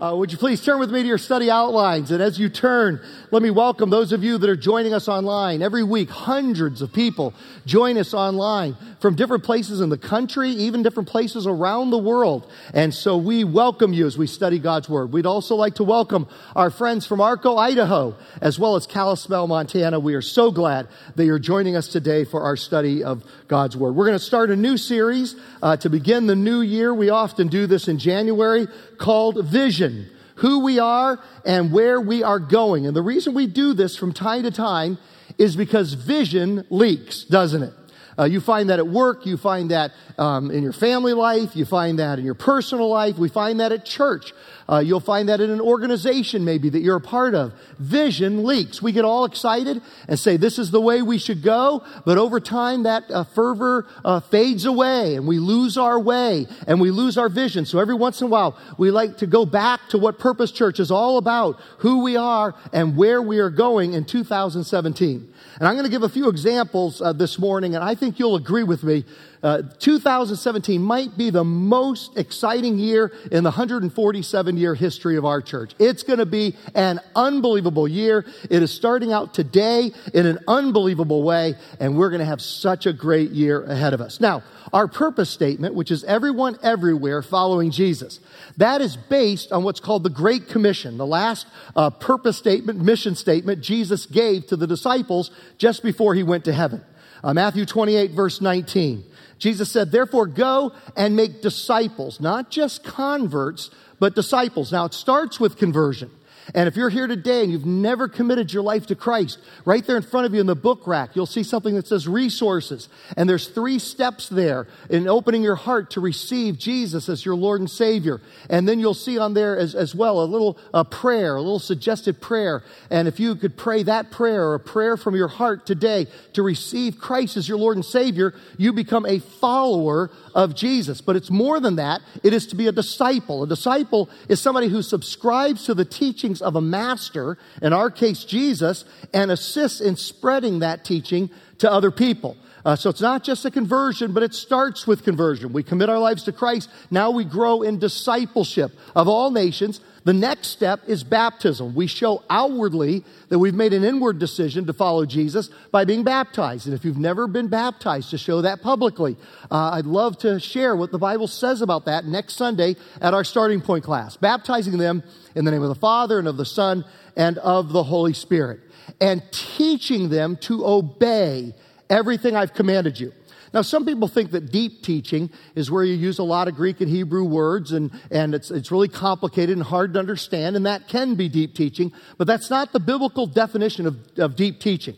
Uh, would you please turn with me to your study outlines? And as you turn, let me welcome those of you that are joining us online. Every week, hundreds of people join us online from different places in the country, even different places around the world. And so we welcome you as we study God's Word. We'd also like to welcome our friends from Arco, Idaho, as well as Kalispell, Montana. We are so glad that you're joining us today for our study of God's Word. We're going to start a new series uh, to begin the new year. We often do this in January called Vision who we are and where we are going. And the reason we do this from time to time is because vision leaks, doesn't it? Uh, you find that at work, you find that um, in your family life, you find that in your personal life, we find that at church. Uh, you'll find that in an organization maybe that you're a part of. Vision leaks. We get all excited and say this is the way we should go, but over time that uh, fervor uh, fades away and we lose our way and we lose our vision. So every once in a while we like to go back to what Purpose Church is all about, who we are and where we are going in 2017. And I'm going to give a few examples uh, this morning, and I think you'll agree with me uh, 2017 might be the most exciting year in the 147 year history of our church. It's going to be an unbelievable year. It is starting out today in an unbelievable way, and we're going to have such a great year ahead of us. Now, our purpose statement, which is everyone everywhere following Jesus, that is based on what's called the Great Commission, the last uh, purpose statement, mission statement Jesus gave to the disciples just before he went to heaven. Uh, Matthew 28, verse 19. Jesus said, therefore go and make disciples, not just converts, but disciples. Now it starts with conversion. And if you're here today and you've never committed your life to Christ, right there in front of you in the book rack, you'll see something that says resources. And there's three steps there in opening your heart to receive Jesus as your Lord and Savior. And then you'll see on there as, as well a little a prayer, a little suggested prayer. And if you could pray that prayer or a prayer from your heart today to receive Christ as your Lord and Savior, you become a follower of Jesus. But it's more than that. It is to be a disciple. A disciple is somebody who subscribes to the teachings of a master, in our case, Jesus, and assists in spreading that teaching to other people. Uh, so it's not just a conversion, but it starts with conversion. We commit our lives to Christ. Now we grow in discipleship of all nations. The next step is baptism. We show outwardly that we've made an inward decision to follow Jesus by being baptized. And if you've never been baptized, to show that publicly. Uh, I'd love to share what the Bible says about that next Sunday at our starting point class. Baptizing them in the name of the Father and of the Son and of the Holy Spirit. And teaching them to obey everything I've commanded you. Now, some people think that deep teaching is where you use a lot of Greek and Hebrew words and, and it's, it's really complicated and hard to understand, and that can be deep teaching, but that's not the biblical definition of, of deep teaching.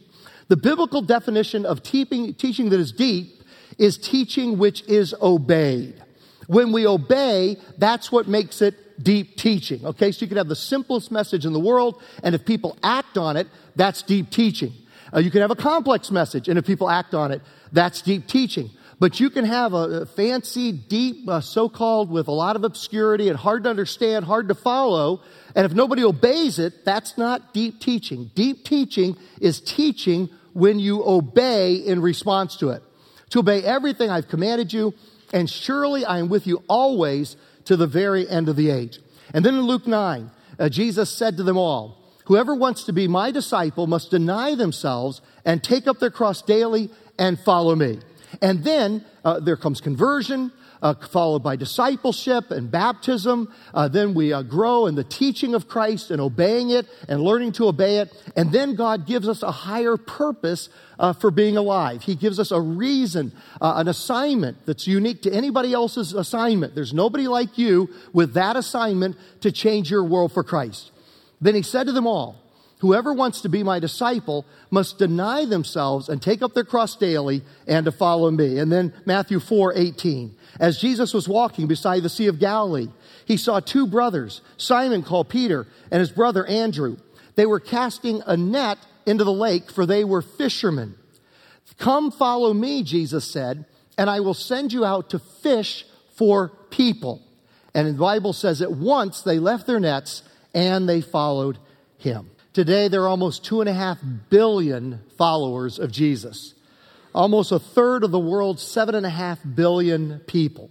The biblical definition of teaching, teaching that is deep is teaching which is obeyed. When we obey, that's what makes it deep teaching. Okay, so you can have the simplest message in the world, and if people act on it, that's deep teaching. Uh, you can have a complex message, and if people act on it, that's deep teaching. But you can have a, fancy, deep, uh, so called with a lot of obscurity and hard to understand, hard to follow. And if nobody obeys it, that's not deep teaching. Deep teaching is teaching when you obey in response to it. To obey everything I've commanded you, and surely I am with you always to the very end of the age. And then in Luke 9, uh, Jesus said to them all, Whoever wants to be my disciple must deny themselves and take up their cross daily and follow me. And then uh, there comes conversion, uh, followed by discipleship and baptism. Uh, then we uh, grow in the teaching of Christ and obeying it and learning to obey it. And then God gives us a higher purpose uh, for being alive. He gives us a reason, uh, an assignment that's unique to anybody else's assignment. There's nobody like you with that assignment to change your world for Christ. Then he said to them all, Whoever wants to be my disciple must deny themselves and take up their cross daily and to follow me. And then Matthew 4 18. As Jesus was walking beside the Sea of Galilee, he saw two brothers, Simon called Peter and his brother Andrew. They were casting a net into the lake, for they were fishermen. Come follow me, Jesus said, and I will send you out to fish for people. And the Bible says at once they left their nets and they followed him. Today, there are almost two and a half billion followers of Jesus. Almost a third of the world's seven and a half billion people.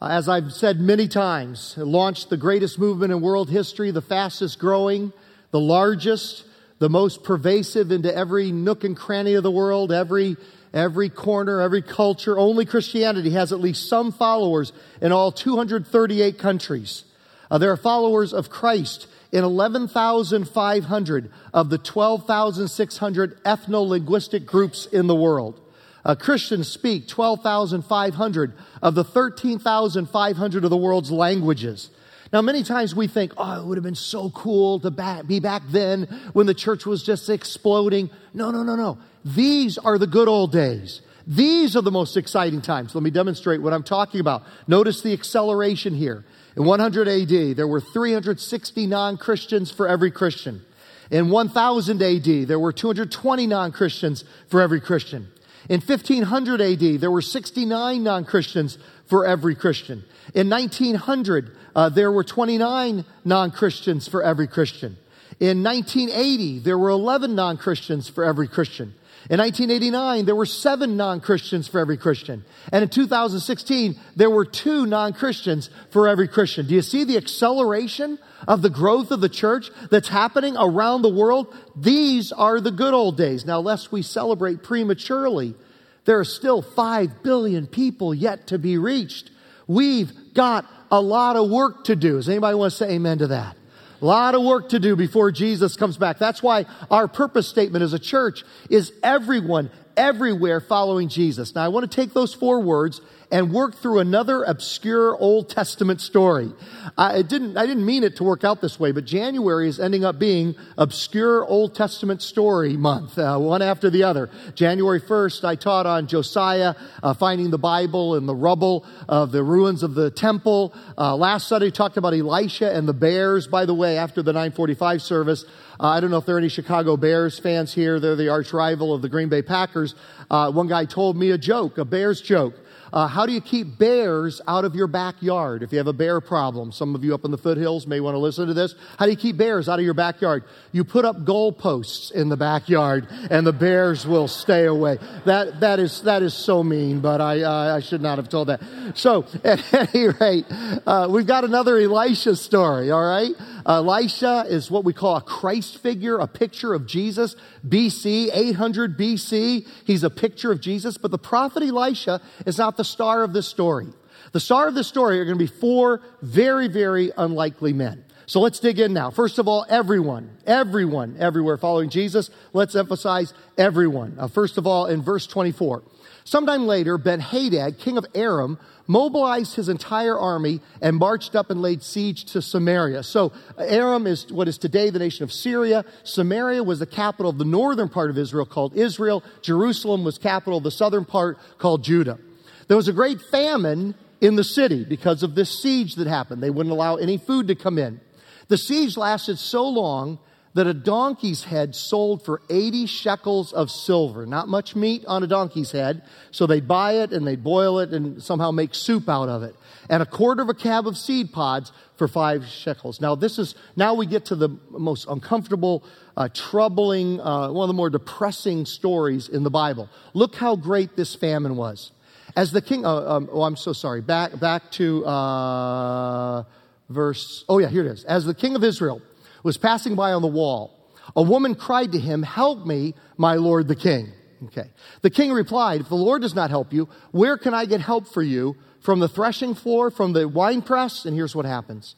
Uh, as I've said many times, it launched the greatest movement in world history, the fastest growing, the largest, the most pervasive into every nook and cranny of the world, every every corner, every culture. Only Christianity has at least some followers in all 238 countries. Uh, there are followers of Christ in 11,500 of the 12,600 ethno linguistic groups in the world. Uh, Christians speak 12,500 of the 13,500 of the world's languages. Now, many times we think, oh, it would have been so cool to back, be back then when the church was just exploding. No, no, no, no. These are the good old days. These are the most exciting times. Let me demonstrate what I'm talking about. Notice the acceleration here. In 100 AD, there were 360 non Christians for every Christian. In 1000 AD, there were 220 non Christians for every Christian. In 1500 AD, there were 69 non Christians for every Christian. In 1900, uh, there were 29 non Christians for every Christian. In 1980, there were 11 non Christians for every Christian. In 1989, there were seven non Christians for every Christian. And in 2016, there were two non Christians for every Christian. Do you see the acceleration of the growth of the church that's happening around the world? These are the good old days. Now, lest we celebrate prematurely, there are still 5 billion people yet to be reached. We've got a lot of work to do. Does anybody want to say amen to that? A lot of work to do before Jesus comes back. That's why our purpose statement as a church is everyone, everywhere following Jesus. Now, I want to take those four words and work through another obscure Old Testament story. I didn't, I didn't mean it to work out this way, but January is ending up being obscure Old Testament story month, uh, one after the other. January 1st, I taught on Josiah uh, finding the Bible in the rubble of the ruins of the temple. Uh, last Sunday, talked about Elisha and the bears. By the way, after the 945 service, uh, I don't know if there are any Chicago Bears fans here. They're the arch rival of the Green Bay Packers. Uh, one guy told me a joke, a Bears joke. Uh, how do you keep bears out of your backyard? If you have a bear problem, some of you up in the foothills may want to listen to this. How do you keep bears out of your backyard? You put up goalposts in the backyard, and the bears will stay away. That that is that is so mean, but I uh, I should not have told that. So at any rate, uh, we've got another Elisha story. All right. Elisha is what we call a Christ figure, a picture of Jesus. BC, 800 BC, he's a picture of Jesus. But the prophet Elisha is not the star of this story. The star of this story are going to be four very, very unlikely men. So let's dig in now. First of all, everyone, everyone, everywhere following Jesus. Let's emphasize everyone. Uh, first of all, in verse 24. Sometime later, Ben Hadad, king of Aram, mobilized his entire army and marched up and laid siege to Samaria. So, Aram is what is today the nation of Syria. Samaria was the capital of the northern part of Israel called Israel. Jerusalem was capital of the southern part called Judah. There was a great famine in the city because of this siege that happened. They wouldn't allow any food to come in. The siege lasted so long that a donkey's head sold for 80 shekels of silver. Not much meat on a donkey's head, so they'd buy it and they'd boil it and somehow make soup out of it. And a quarter of a cab of seed pods for five shekels. Now, this is, now we get to the most uncomfortable, uh, troubling, uh, one of the more depressing stories in the Bible. Look how great this famine was. As the king, uh, um, oh, I'm so sorry, back, back to uh, verse, oh yeah, here it is. As the king of Israel, was passing by on the wall. A woman cried to him, Help me, my lord the king. Okay. The king replied, If the Lord does not help you, where can I get help for you? From the threshing floor, from the winepress? And here's what happens.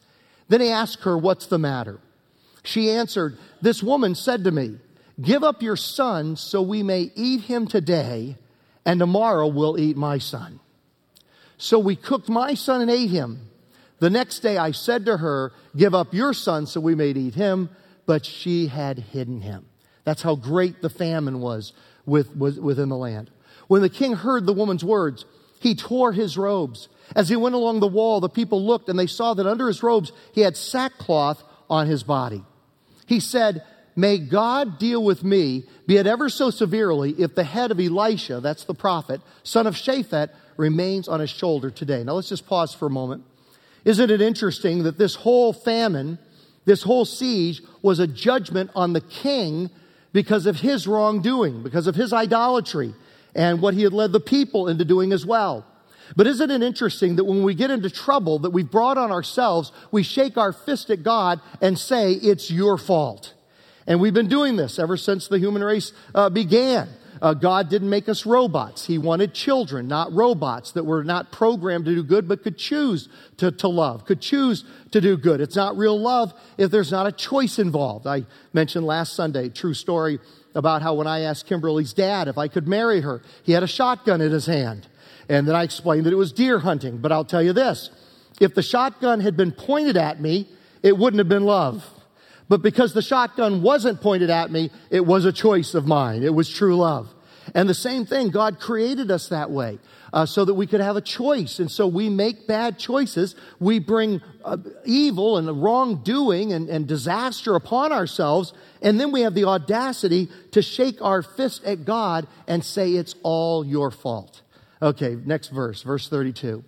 Then he asked her, What's the matter? She answered, This woman said to me, Give up your son so we may eat him today, and tomorrow we'll eat my son. So we cooked my son and ate him. The next day I said to her, Give up your son so we may eat him. But she had hidden him. That's how great the famine was, with, within the land. When the king heard the woman's words, he tore his robes. As he went along the wall, the people looked and they saw that under his robes he had sackcloth on his body. He said, May God deal with me, be it ever so severely, if the head of Elisha, that's the prophet, son of Shaphat, remains on his shoulder today. Now let's just pause for a moment. Isn't it interesting that this whole famine, this whole siege, was a judgment on the king because of his wrongdoing, because of his idolatry, and what he had led the people into doing as well. But isn't it interesting that when we get into trouble that we've brought on ourselves, we shake our fist at God and say, It's your fault. And we've been doing this ever since the human race uh, began. Uh, God didn't make us robots. He wanted children, not robots that were not programmed to do good, but could choose to, to love, could choose to do good. It's not real love if there's not a choice involved. I mentioned last Sunday, true story about how when I asked Kimberly's dad if I could marry her, he had a shotgun in his hand. And then I explained that it was deer hunting. But I'll tell you this if the shotgun had been pointed at me, it wouldn't have been love. But because the shotgun wasn't pointed at me, it was a choice of mine. It was true love. And the same thing, God created us that way uh, so that we could have a choice. And so we make bad choices. We bring uh, evil and wrongdoing and, and disaster upon ourselves. And then we have the audacity to shake our fist at God and say it's all your fault. Okay, next verse, verse 32.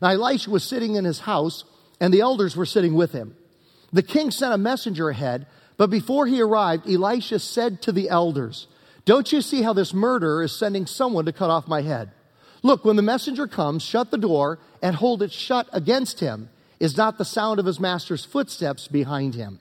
Now Elisha was sitting in his house, and the elders were sitting with him. The king sent a messenger ahead, but before he arrived, Elisha said to the elders, Don't you see how this murderer is sending someone to cut off my head? Look, when the messenger comes, shut the door and hold it shut against him. Is not the sound of his master's footsteps behind him?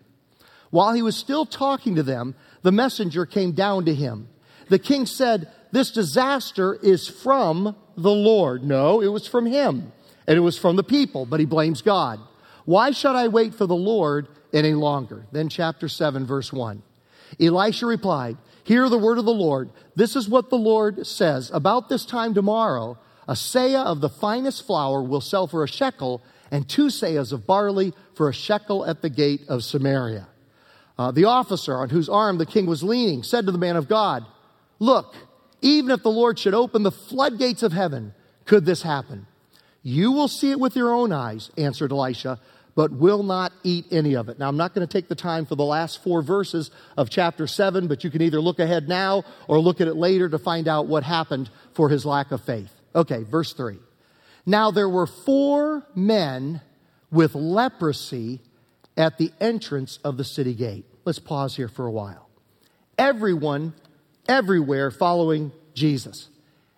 While he was still talking to them, the messenger came down to him. The king said, This disaster is from the Lord. No, it was from him. And it was from the people, but he blames God. Why should I wait for the Lord any longer? Then, chapter 7, verse 1. Elisha replied, Hear the word of the Lord. This is what the Lord says. About this time tomorrow, a seah of the finest flour will sell for a shekel, and two seahs of barley for a shekel at the gate of Samaria. Uh, the officer on whose arm the king was leaning said to the man of God, Look, even if the Lord should open the floodgates of heaven, could this happen? You will see it with your own eyes, answered Elisha, but will not eat any of it. Now, I'm not going to take the time for the last four verses of chapter 7, but you can either look ahead now or look at it later to find out what happened for his lack of faith. Okay, verse 3. Now, there were four men with leprosy at the entrance of the city gate. Let's pause here for a while. Everyone everywhere following Jesus.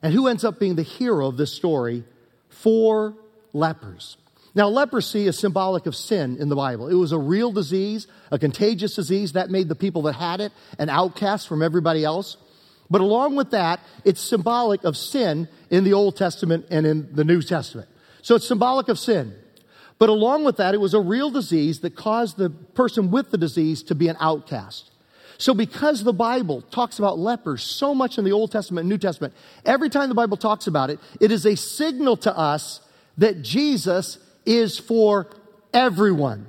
And who ends up being the hero of this story? Four lepers. Now, leprosy is symbolic of sin in the Bible. It was a real disease, a contagious disease that made the people that had it an outcast from everybody else. But along with that, it's symbolic of sin in the Old Testament and in the New Testament. So it's symbolic of sin. But along with that, it was a real disease that caused the person with the disease to be an outcast. So, because the Bible talks about lepers so much in the Old Testament and New Testament, every time the Bible talks about it, it is a signal to us that Jesus is for everyone,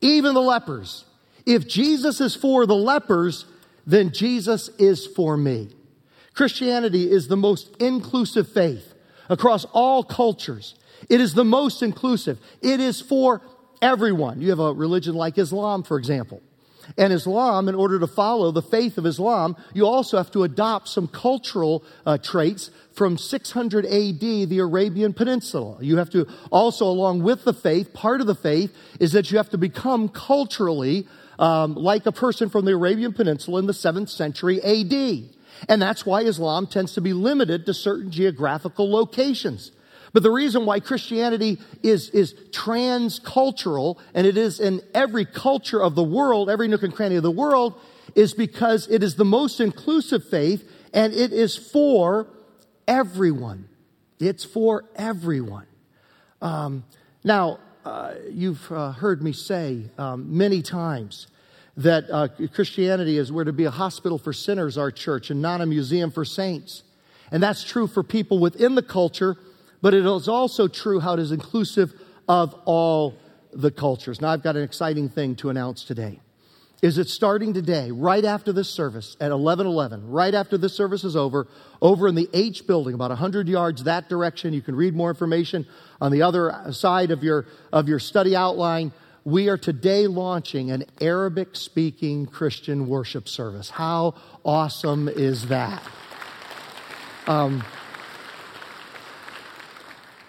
even the lepers. If Jesus is for the lepers, then Jesus is for me. Christianity is the most inclusive faith across all cultures. It is the most inclusive. It is for everyone. You have a religion like Islam, for example. And Islam, in order to follow the faith of Islam, you also have to adopt some cultural uh, traits from 600 AD, the Arabian Peninsula. You have to also, along with the faith, part of the faith is that you have to become culturally um, like a person from the Arabian Peninsula in the 7th century AD. And that's why Islam tends to be limited to certain geographical locations. But the reason why Christianity is, is transcultural, and it is in every culture of the world, every nook and cranny of the world, is because it is the most inclusive faith and it is for everyone. It's for everyone. Um, now, uh, you've uh, heard me say um, many times that uh, Christianity is we're to be a hospital for sinners, our church, and not a museum for saints. And that's true for people within the culture but it is also true how it is inclusive of all the cultures. Now, I've got an exciting thing to announce today. Is it starting today, right after this service at 1111, right after this service is over, over in the H building, about 100 yards that direction. You can read more information on the other side of your, of your study outline. We are today launching an Arabic speaking Christian worship service. How awesome is that? Um,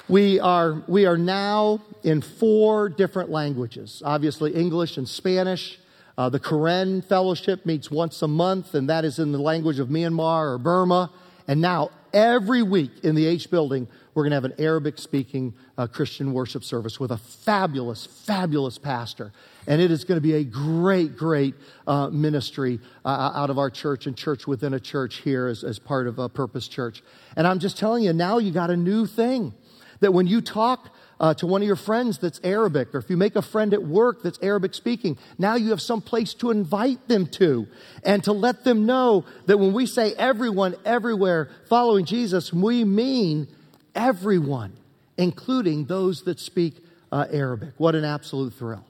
we are, we are now in four different languages obviously, English and Spanish. Uh, the Karen Fellowship meets once a month, and that is in the language of Myanmar or Burma. And now, every week in the H building, we're going to have an Arabic speaking uh, Christian worship service with a fabulous, fabulous pastor. And it is going to be a great, great uh, ministry uh, out of our church and church within a church here as, as part of a Purpose Church. And I'm just telling you, now you got a new thing that when you talk uh, to one of your friends that's Arabic, or if you make a friend at work that's Arabic speaking, now you have some place to invite them to and to let them know that when we say everyone, everywhere following Jesus, we mean everyone, including those that speak uh, Arabic. What an absolute thrill.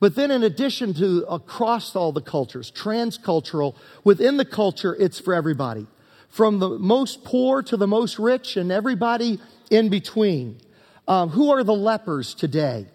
But then, in addition to across all the cultures, transcultural, within the culture, it's for everybody. From the most poor to the most rich, and everybody in between. Um, who are the lepers today?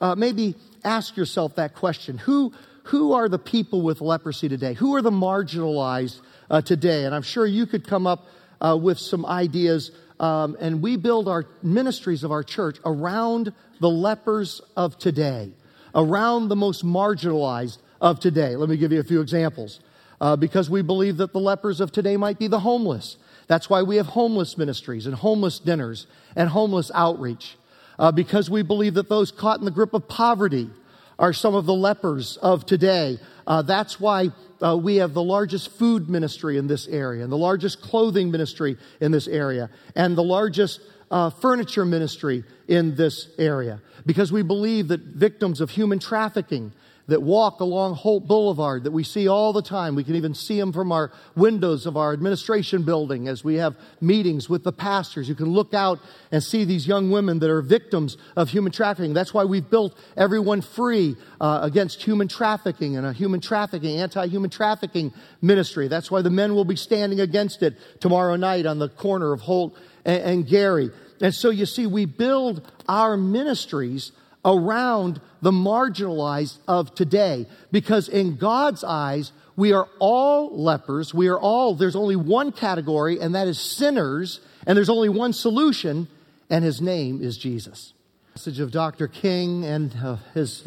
Uh, maybe ask yourself that question. Who, who are the people with leprosy today? Who are the marginalized uh, today? And I'm sure you could come up uh, with some ideas. Um, and we build our ministries of our church around the lepers of today, around the most marginalized of today. Let me give you a few examples. Uh, because we believe that the lepers of today might be the homeless. That's why we have homeless ministries and homeless dinners and homeless outreach. Uh, because we believe that those caught in the grip of poverty are some of the lepers of today. Uh, that's why uh, we have the largest food ministry in this area, and the largest clothing ministry in this area, and the largest uh, furniture ministry in this area. Because we believe that victims of human trafficking that walk along Holt Boulevard that we see all the time. We can even see them from our windows of our administration building as we have meetings with the pastors. You can look out and see these young women that are victims of human trafficking. That's why we've built Everyone Free uh, against human trafficking and a human trafficking, anti human trafficking ministry. That's why the men will be standing against it tomorrow night on the corner of Holt and, and Geary. And so you see, we build our ministries around the marginalized of today. Because in God's eyes, we are all lepers. We are all, there's only one category, and that is sinners. And there's only one solution, and his name is Jesus. Message of Dr. King and uh,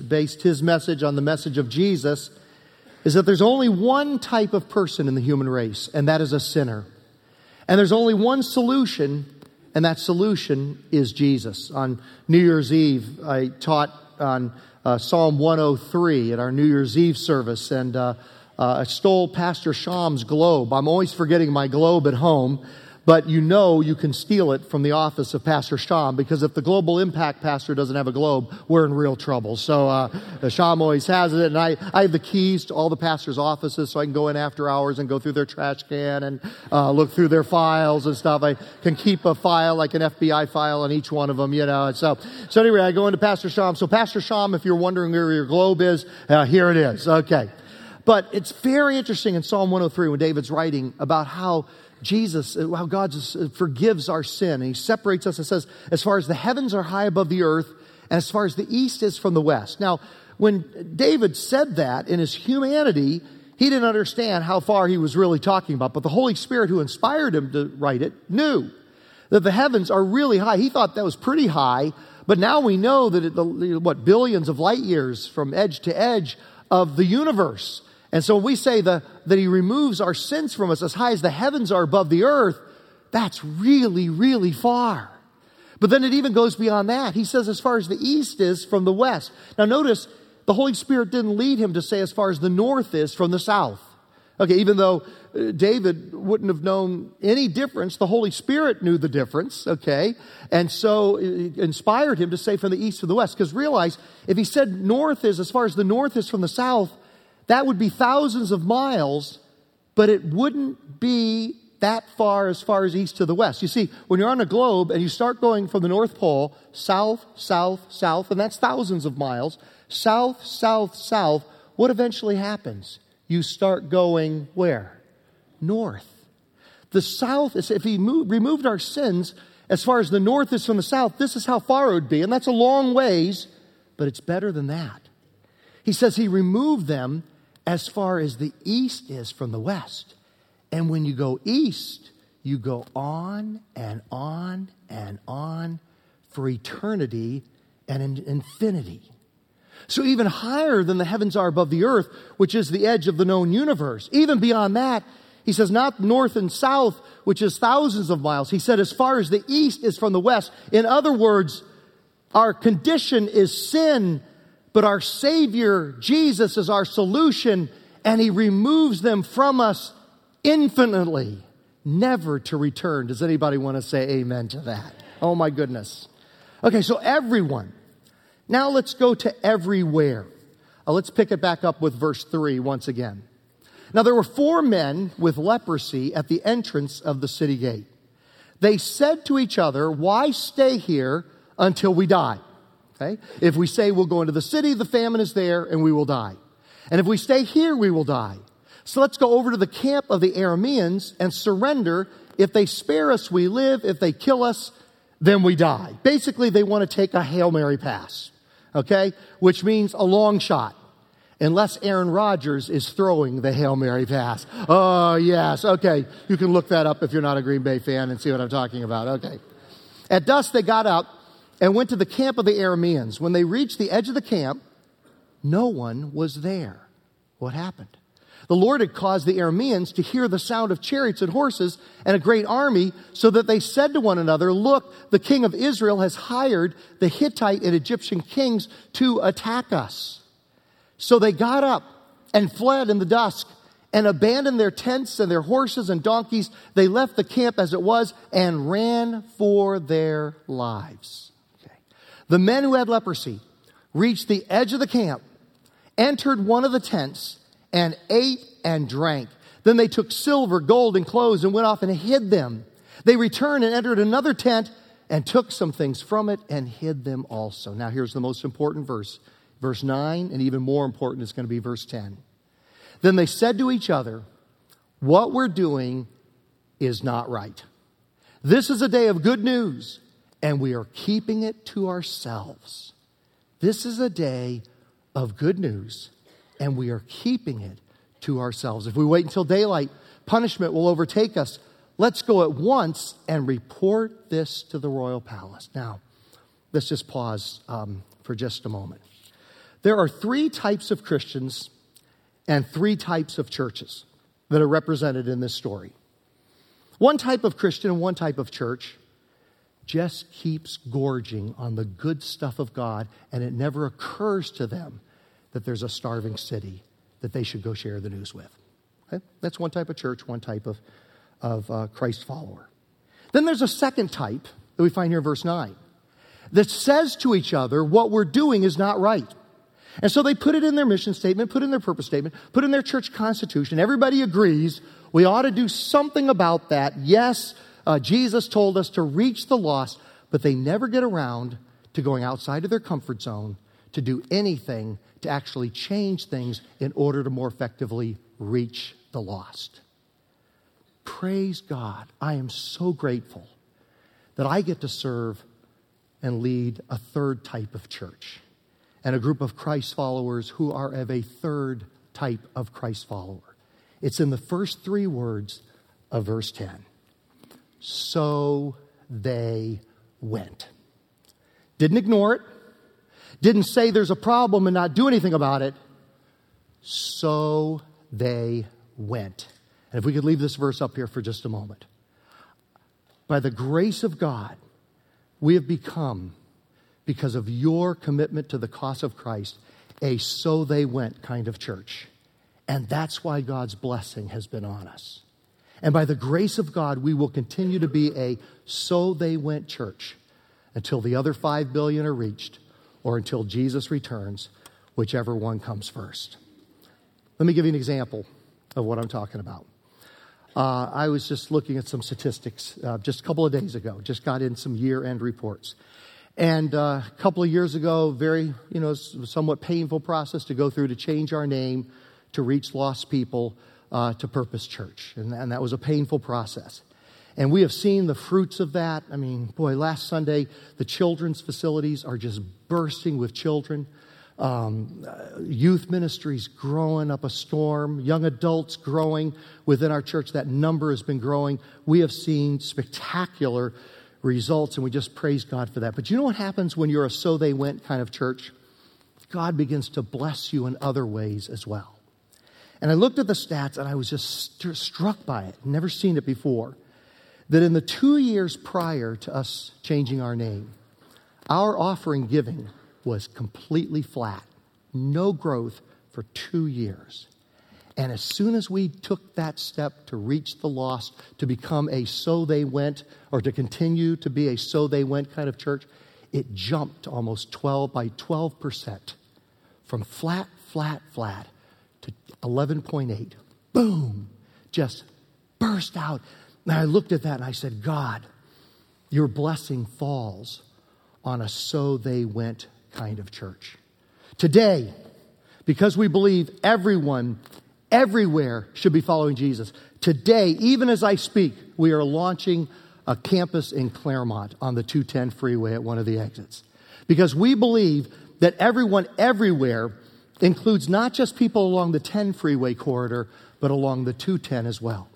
based his message on the message of Jesus is that there's only one type of person in the human race, and that is a sinner. And there's only one solution, and that solution is Jesus. On New Year's Eve, I taught on uh, Psalm 103 at our New Year's Eve service, and uh, uh, I stole Pastor Sham's globe. I'm always forgetting my globe at home, but you know you can steal it from the office of Pastor Sham because if the global impact pastor doesn't have a globe, we're in real trouble. So uh, Sham always has it, and I, I have the keys to all the pastors' offices so I can go in after hours and go through their trash can and uh, look through their files and stuff. I can keep a file like an FBI file on each one of them, you know. So, so anyway, I go into Pastor Sham. So Pastor Sham, if you're wondering where your globe is, uh, here it is. Okay. But it's very interesting in Psalm 103 when David's writing about how Jesus, uh, how God uh, forgives our sin. And he separates us and says, as far as the heavens are high above the earth, and as far as the east is from the west. Now, when David said that in his humanity, he didn't understand how far he was really talking about, but the Holy Spirit who inspired him to write it knew that the heavens are really high. He thought that was pretty high, but now we know that it, the, what billions of light years from edge to edge of the universe. And so when we say the, that he removes our sins from us as high as the heavens are above the earth, that's really, really far. But then it even goes beyond that. He says, as far as the east is from the west. Now notice, the Holy Spirit didn't lead him to say as far as the north is from the south. Okay, even though uh, David wouldn't have known any difference, the Holy Spirit knew the difference, okay? And so inspired him to say from the east to the west. Because realize, if he said north is as far as the north is from the south, that would be thousands of miles, but it wouldn't be that far as far as east to the west. You see, when you're on a globe and you start going from the North Pole, south, south, south, and that's thousands of miles, south, south, south, what eventually happens? You start going where? North. The south is, if he moved, removed our sins as far as the north is from the south, this is how far it would be. And that's a long ways, but it's better than that. He says he removed them as far as the east is from the west. And when you go east, you go on and on and on for eternity and in infinity. So, even higher than the heavens are above the earth, which is the edge of the known universe, even beyond that, He says, not north and south, which is thousands of miles. He said, as far as the east is from the west. In other words, our condition is sin, but our Savior, Jesus, is our solution, and He removes them from us infinitely, never to return. Does anybody want to say amen to that? Oh my goodness. Okay, so everyone. Now let's go to everywhere. Uh, let's pick it back up with verse 3 once again. Now there were four men with leprosy at the entrance of the city gate. They said to each other, Why stay here until we die. Okay? If we say we'll go into the city, the famine is there and we will die. And if we stay here, we will die. So let's go over to the camp of the Arameans and surrender. If they spare us, we live. If they kill us, then we die. Basically, they want to take a Hail Mary pass. Okay? Which means a long shot. Unless Aaron Rodgers is throwing the Hail Mary pass. Oh, yes. Okay. You can look that up if you're not a Green Bay fan and see what I'm talking about. Okay. At dusk, they got up and went to the camp of the Arameans. When they reached the edge of the camp, no one was there. What happened? The Lord had caused the Arameans to hear the sound of chariots and horses and a great army, so that they said to one another, Look, the king of Israel has hired the Hittite and Egyptian kings to attack us. So they got up and fled in the dusk and abandoned their tents and their horses and donkeys. They left the camp as it was and ran for their lives. The men who had leprosy reached the edge of the camp, entered one of the tents, and ate and drank. Then they took silver, gold, and clothes and went off and hid them. They returned and entered another tent and took some things from it and hid them also. Now, here's the most important verse. Verse 9, and even more important is going to be verse 10. Then they said to each other, What we're doing is not right. This is a day of good news and we are keeping it to ourselves. This is a day of good news, and we are keeping it to ourselves. If we wait until daylight, punishment will overtake us. Let's go at once and report this to the royal palace. Now, let's just pause um, for just a moment. There are three types of Christians and three types of churches that are represented in this story. One type of Christian and one type of church just keeps gorging on the good stuff of God, and it never occurs to them that there's a starving city that they should go share the news with. Okay? That's one type of church, one type of, of uh, Christ follower. Then there's a second type that we find here in verse 9 that says to each other, what we're doing is not right. And so they put it in their mission statement, put it in their purpose statement, put in their church constitution. Everybody agrees we ought to do something about that. Yes, uh, Jesus told us to reach the lost, but they never get around to going outside of their comfort zone to do anything to actually change things in order to more effectively reach the lost. Praise God. I am so grateful that I get to serve and lead a third type of church and a group of Christ followers who are of a third type of Christ follower. It's in the first three words of verse 10 so they went. Didn't ignore it, didn't say there's a problem and not do anything about it. So they went. And if we could leave this verse up here for just a moment. By the grace of God, we have become, because of your commitment to the cause of Christ, a so they went kind of church. And that's why God's blessing has been on us. And by the grace of God, we will continue to be a so they went church until the other five billion are reached or until Jesus returns, whichever one comes first. Let me give you an example of what I'm talking about. Uh, I was just looking at some statistics uh, just a couple of days ago, just got in some year end reports. And uh, a couple of years ago, very, you know, somewhat painful process to go through to change our name to reach lost people uh, to Purpose Church. And, and that was a painful process. And we have seen the fruits of that. I mean, boy, last Sunday, the children's facilities are just bursting with children. Um, uh, youth ministries growing up a storm, young adults growing within our church. That number has been growing. We have seen spectacular results, and we just praise God for that. But you know what happens when you're a so they went kind of church? God begins to bless you in other ways as well. And I looked at the stats and I was just st- struck by it, never seen it before. That in the two years prior to us changing our name, our offering giving was completely flat, no growth for two years. And as soon as we took that step to reach the lost, to become a so they went, or to continue to be a so they went kind of church, it jumped almost 12 by 12% from flat, flat, flat 11.8. Boom! Just burst out. And I looked at that and I said, God, your blessing falls on a so they went kind of church. Today, because we believe everyone everywhere should be following Jesus. Today, even as I speak, we are launching a campus in Claremont on the 210 freeway at one of the exits. Because we believe that everyone everywhere includes not just people along the 10 freeway corridor, but along the 210 as well.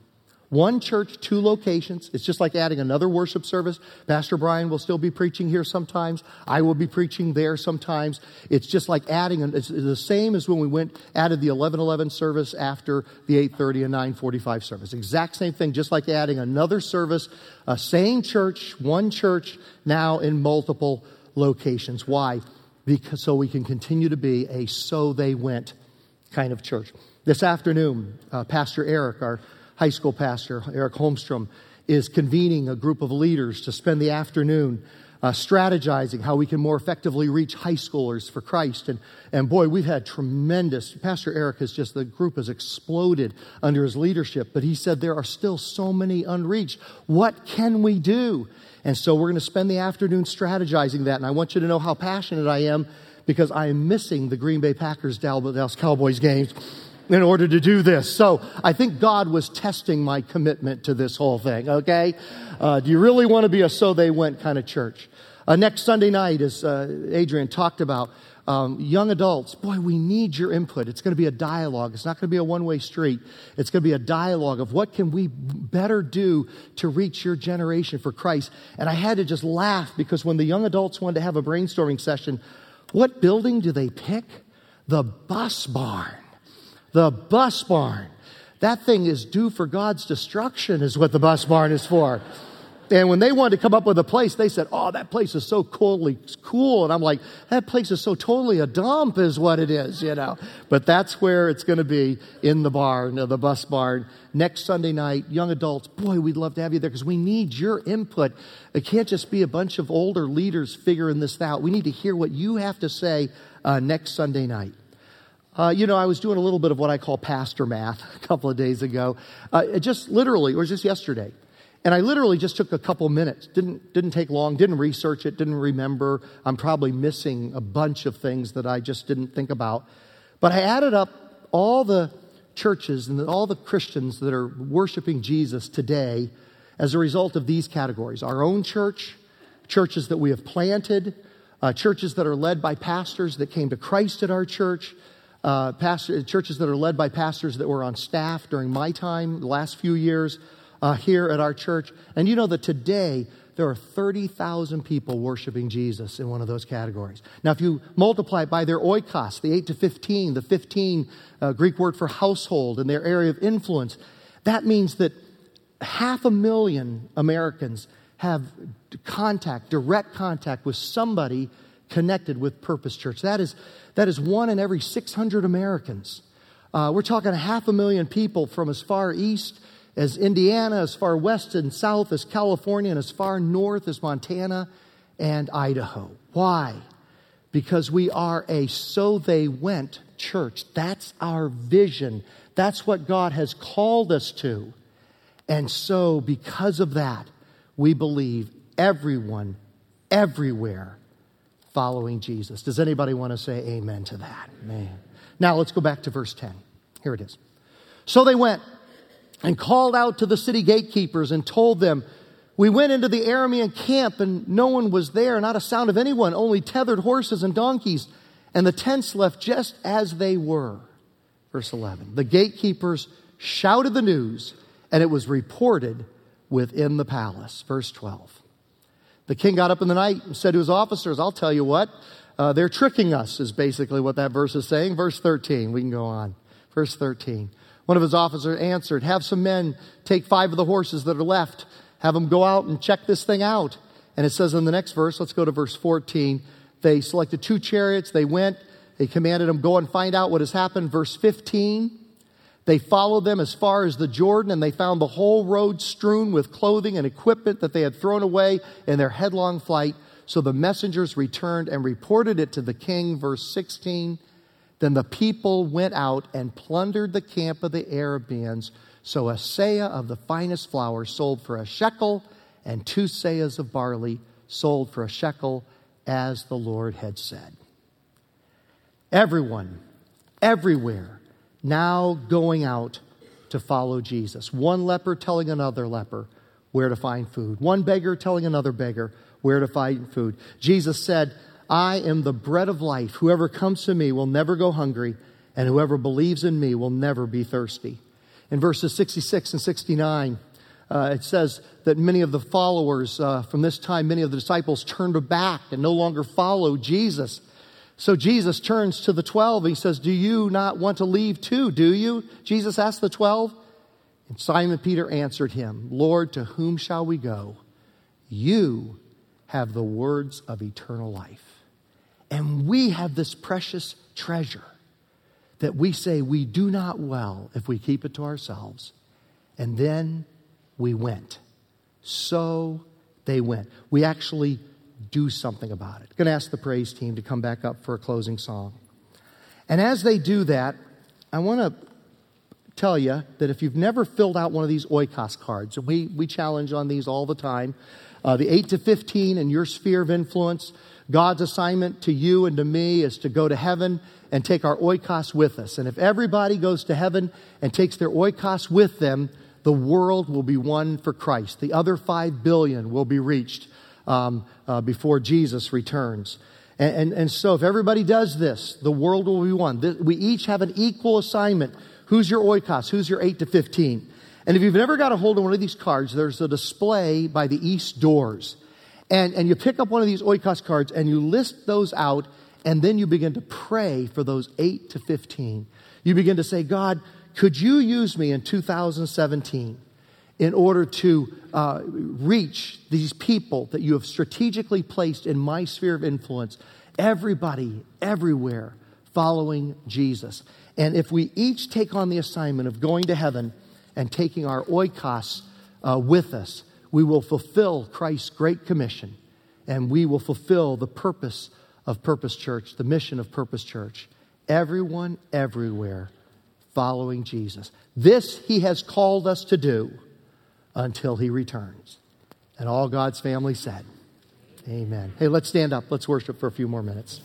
One church, two locations. It's just like adding another worship service. Pastor Brian will still be preaching here sometimes. I will be preaching there sometimes. It's just like adding, it's the same as when we went, added the 1111 service after the 830 and 945 service. Exact same thing, just like adding another service, a same church, one church, now in multiple locations. Why? Because so we can continue to be a so they went kind of church. This afternoon, uh, Pastor Eric, our high school pastor, Eric Holmstrom, is convening a group of leaders to spend the afternoon uh, strategizing how we can more effectively reach high schoolers for Christ. And, and boy, we've had tremendous, Pastor Eric has just, the group has exploded under his leadership, but he said there are still so many unreached. What can we do? And so we're going to spend the afternoon strategizing that. And I want you to know how passionate I am because I am missing the Green Bay Packers Dallas Cowboys games in order to do this. So I think God was testing my commitment to this whole thing, okay? Uh, do you really want to be a so they went kind of church? Uh, next Sunday night, as uh, Adrian talked about, um, young adults, boy, we need your input. It's going to be a dialogue. It's not going to be a one way street. It's going to be a dialogue of what can we better do to reach your generation for Christ. And I had to just laugh because when the young adults wanted to have a brainstorming session, what building do they pick? The bus barn. The bus barn. That thing is due for God's destruction, is what the bus barn is for. And when they wanted to come up with a place, they said, Oh, that place is so coolly cool. And I'm like, That place is so totally a dump, is what it is, you know. But that's where it's going to be in the barn, the bus barn. Next Sunday night, young adults, boy, we'd love to have you there because we need your input. It can't just be a bunch of older leaders figuring this out. We need to hear what you have to say uh, next Sunday night. Uh, you know, I was doing a little bit of what I call pastor math a couple of days ago. Uh, just literally, or just yesterday. And I literally just took a couple minutes. Didn't, didn't take long, didn't research it, didn't remember. I'm probably missing a bunch of things that I just didn't think about. But I added up all the churches and all the Christians that are worshiping Jesus today as a result of these categories our own church, churches that we have planted, uh, churches that are led by pastors that came to Christ at our church, uh, pastor, churches that are led by pastors that were on staff during my time, the last few years uh, here at our church. And you know that today there are 30,000 people worshiping Jesus in one of those categories. Now, if you multiply it by their oikos, the 8 to 15, the 15 uh, Greek word for household and their area of influence, that means that half a million Americans have contact, direct contact with somebody connected with Purpose Church. That is, that is one in every 600 Americans. Uh, we're talking half a million people from as far east as Indiana, as far west and south as California, and as far north as Montana and Idaho. Why? Because we are a so they went church. That's our vision. That's what God has called us to. And so, because of that, we believe everyone, everywhere following Jesus. Does anybody want to say amen to that? Man. Now let's go back to verse 10. Here it is. So they went and called out to the city gatekeepers and told them, We went into the Aramean camp and no one was there, not a sound of anyone, only tethered horses and donkeys, and the tents left just as they were. Verse 11. The gatekeepers shouted the news, and it was reported within the palace. Verse 12. The king got up in the night and said to his officers, I'll tell you what, uh, they're tricking us, is basically what that verse is saying. Verse 13, we can go on. Verse 13. One of his officers answered, Have some men take five of the horses that are left, have them go out and check this thing out. And it says in the next verse, let's go to verse 14. They selected two chariots, they went, they commanded them, Go and find out what has happened. Verse 15. They followed them as far as the Jordan, and they found the whole road strewn with clothing and equipment that they had thrown away in their headlong flight. So the messengers returned and reported it to the king. Verse 16. Then the people went out and plundered the camp of the Arabians. So a seah of the finest flour sold for a shekel, and two seahs of barley sold for a shekel, as the Lord had said. Everyone, everywhere, now going out to follow Jesus. One leper telling another leper where to find food. One beggar telling another beggar where to find food. Jesus said, I am the bread of life. Whoever comes to me will never go hungry, and whoever believes in me will never be thirsty. In verses 66 and 69, uh, it says that many of the followers uh, from this time, many of the disciples turned back and no longer followed Jesus. So Jesus turns to the 12. He says, Do you not want to leave too, do you? Jesus asked the 12. And Simon Peter answered him, Lord, to whom shall we go? You have the words of eternal life. And we have this precious treasure that we say we do not well if we keep it to ourselves. And then we went. So they went. We actually do something about it. Going to ask the praise team to come back up for a closing song. And as they do that, I want to tell you that if you've never filled out one of these oikos cards, and we, we challenge on these all the time, uh, the 8 to 15 in your sphere of influence, God's assignment to you and to me is to go to heaven and take our oikos with us. And if everybody goes to heaven and takes their oikos with them, the world will be won for Christ. The other 5 billion will be reached um, uh, before Jesus returns. And, and, and, so, if everybody does this, the world will be won. This, we each have an equal assignment. Who's your oikos? Who's your 8 to 15? And if you've never got a hold of one of these cards, there's a display by the east doors. And, and you pick up one of these oikos cards and you list those out, and then you begin to pray for those 8 to 15. You begin to say, God, could you use me in 2017? in order to uh, reach these people that you have strategically placed in my sphere of influence. Everybody, everywhere, following Jesus. And if we each take on the assignment of going to heaven and taking our oikos uh, with us, we will fulfill Christ's great commission and we will fulfill the purpose of Purpose Church, the mission of Purpose Church. Everyone, everywhere, following Jesus. This he has called us to do until he returns. And all God's family said, Amen. Hey, let's stand up. Let's worship for a few more minutes.